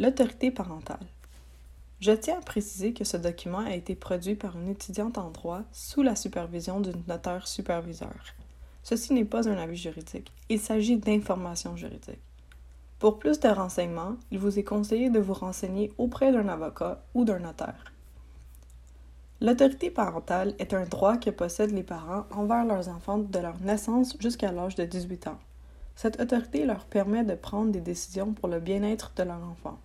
L'autorité parentale. Je tiens à préciser que ce document a été produit par une étudiante en droit sous la supervision d'une notaire superviseur. Ceci n'est pas un avis juridique, il s'agit d'informations juridiques. Pour plus de renseignements, il vous est conseillé de vous renseigner auprès d'un avocat ou d'un notaire. L'autorité parentale est un droit que possèdent les parents envers leurs enfants de leur naissance jusqu'à l'âge de 18 ans. Cette autorité leur permet de prendre des décisions pour le bien-être de leur enfant.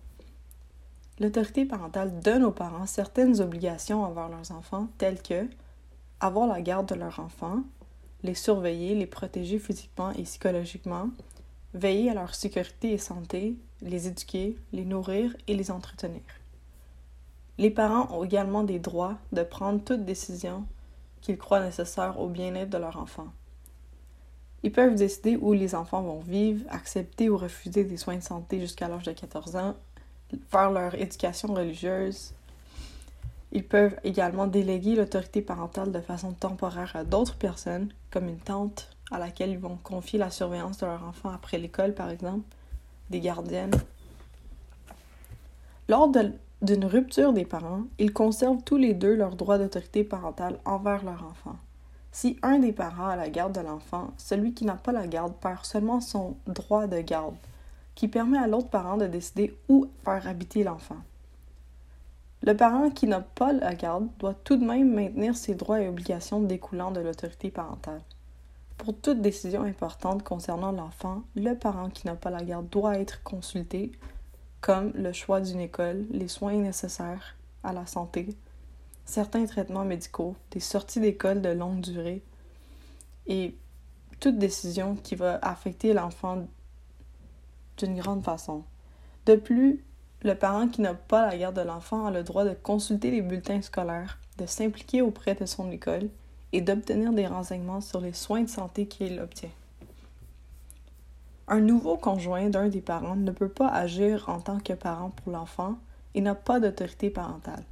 L'autorité parentale donne aux parents certaines obligations envers leurs enfants, telles que avoir la garde de leur enfant, les surveiller, les protéger physiquement et psychologiquement, veiller à leur sécurité et santé, les éduquer, les nourrir et les entretenir. Les parents ont également des droits de prendre toute décision qu'ils croient nécessaire au bien-être de leur enfant. Ils peuvent décider où les enfants vont vivre, accepter ou refuser des soins de santé jusqu'à l'âge de 14 ans faire leur éducation religieuse. Ils peuvent également déléguer l'autorité parentale de façon temporaire à d'autres personnes, comme une tante à laquelle ils vont confier la surveillance de leur enfant après l'école, par exemple, des gardiennes. Lors d'une rupture des parents, ils conservent tous les deux leur droit d'autorité parentale envers leur enfant. Si un des parents a la garde de l'enfant, celui qui n'a pas la garde perd seulement son droit de garde, qui permet à l'autre parent de décider où faire habiter l'enfant. Le parent qui n'a pas la garde doit tout de même maintenir ses droits et obligations découlant de l'autorité parentale. Pour toute décision importante concernant l'enfant, le parent qui n'a pas la garde doit être consulté, comme le choix d'une école, les soins nécessaires à la santé, certains traitements médicaux, des sorties d'école de longue durée et toute décision qui va affecter l'enfant d'une grande façon. De plus, le parent qui n'a pas la garde de l'enfant a le droit de consulter les bulletins scolaires, de s'impliquer auprès de son école et d'obtenir des renseignements sur les soins de santé qu'il obtient. Un nouveau conjoint d'un des parents ne peut pas agir en tant que parent pour l'enfant et n'a pas d'autorité parentale.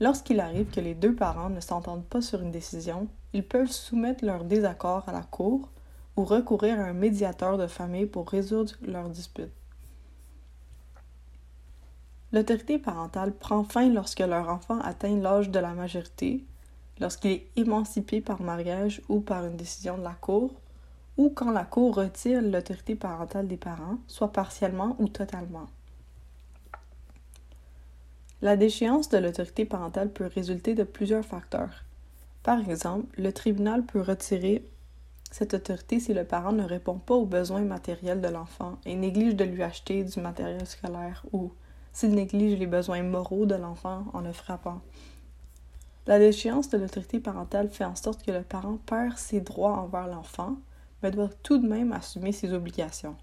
Lorsqu'il arrive que les deux parents ne s'entendent pas sur une décision, ils peuvent soumettre leur désaccord à la Cour ou recourir à un médiateur de famille pour résoudre leurs disputes. L'autorité parentale prend fin lorsque leur enfant atteint l'âge de la majorité, lorsqu'il est émancipé par mariage ou par une décision de la Cour, ou quand la Cour retire l'autorité parentale des parents, soit partiellement ou totalement. La déchéance de l'autorité parentale peut résulter de plusieurs facteurs. Par exemple, le tribunal peut retirer cette autorité si le parent ne répond pas aux besoins matériels de l'enfant et néglige de lui acheter du matériel scolaire ou s'il néglige les besoins moraux de l'enfant en le frappant. La déchéance de l'autorité parentale fait en sorte que le parent perd ses droits envers l'enfant, mais doit tout de même assumer ses obligations.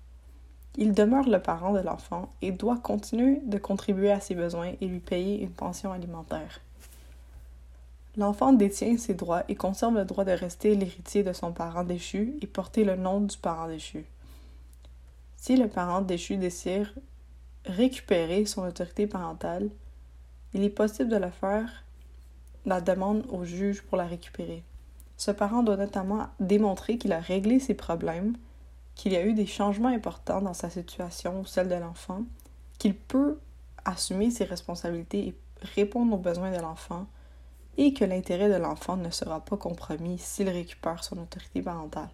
Il demeure le parent de l'enfant et doit continuer de contribuer à ses besoins et lui payer une pension alimentaire. L'enfant détient ses droits et conserve le droit de rester l'héritier de son parent déchu et porter le nom du parent déchu. Si le parent déchu désire récupérer son autorité parentale, il est possible de le faire la demande au juge pour la récupérer. Ce parent doit notamment démontrer qu'il a réglé ses problèmes, qu'il y a eu des changements importants dans sa situation ou celle de l'enfant, qu'il peut assumer ses responsabilités et répondre aux besoins de l'enfant, et que l'intérêt de l'enfant ne sera pas compromis s'il récupère son autorité parentale.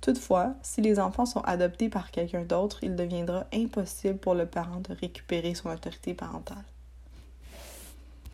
Toutefois, si les enfants sont adoptés par quelqu'un d'autre, il deviendra impossible pour le parent de récupérer son autorité parentale.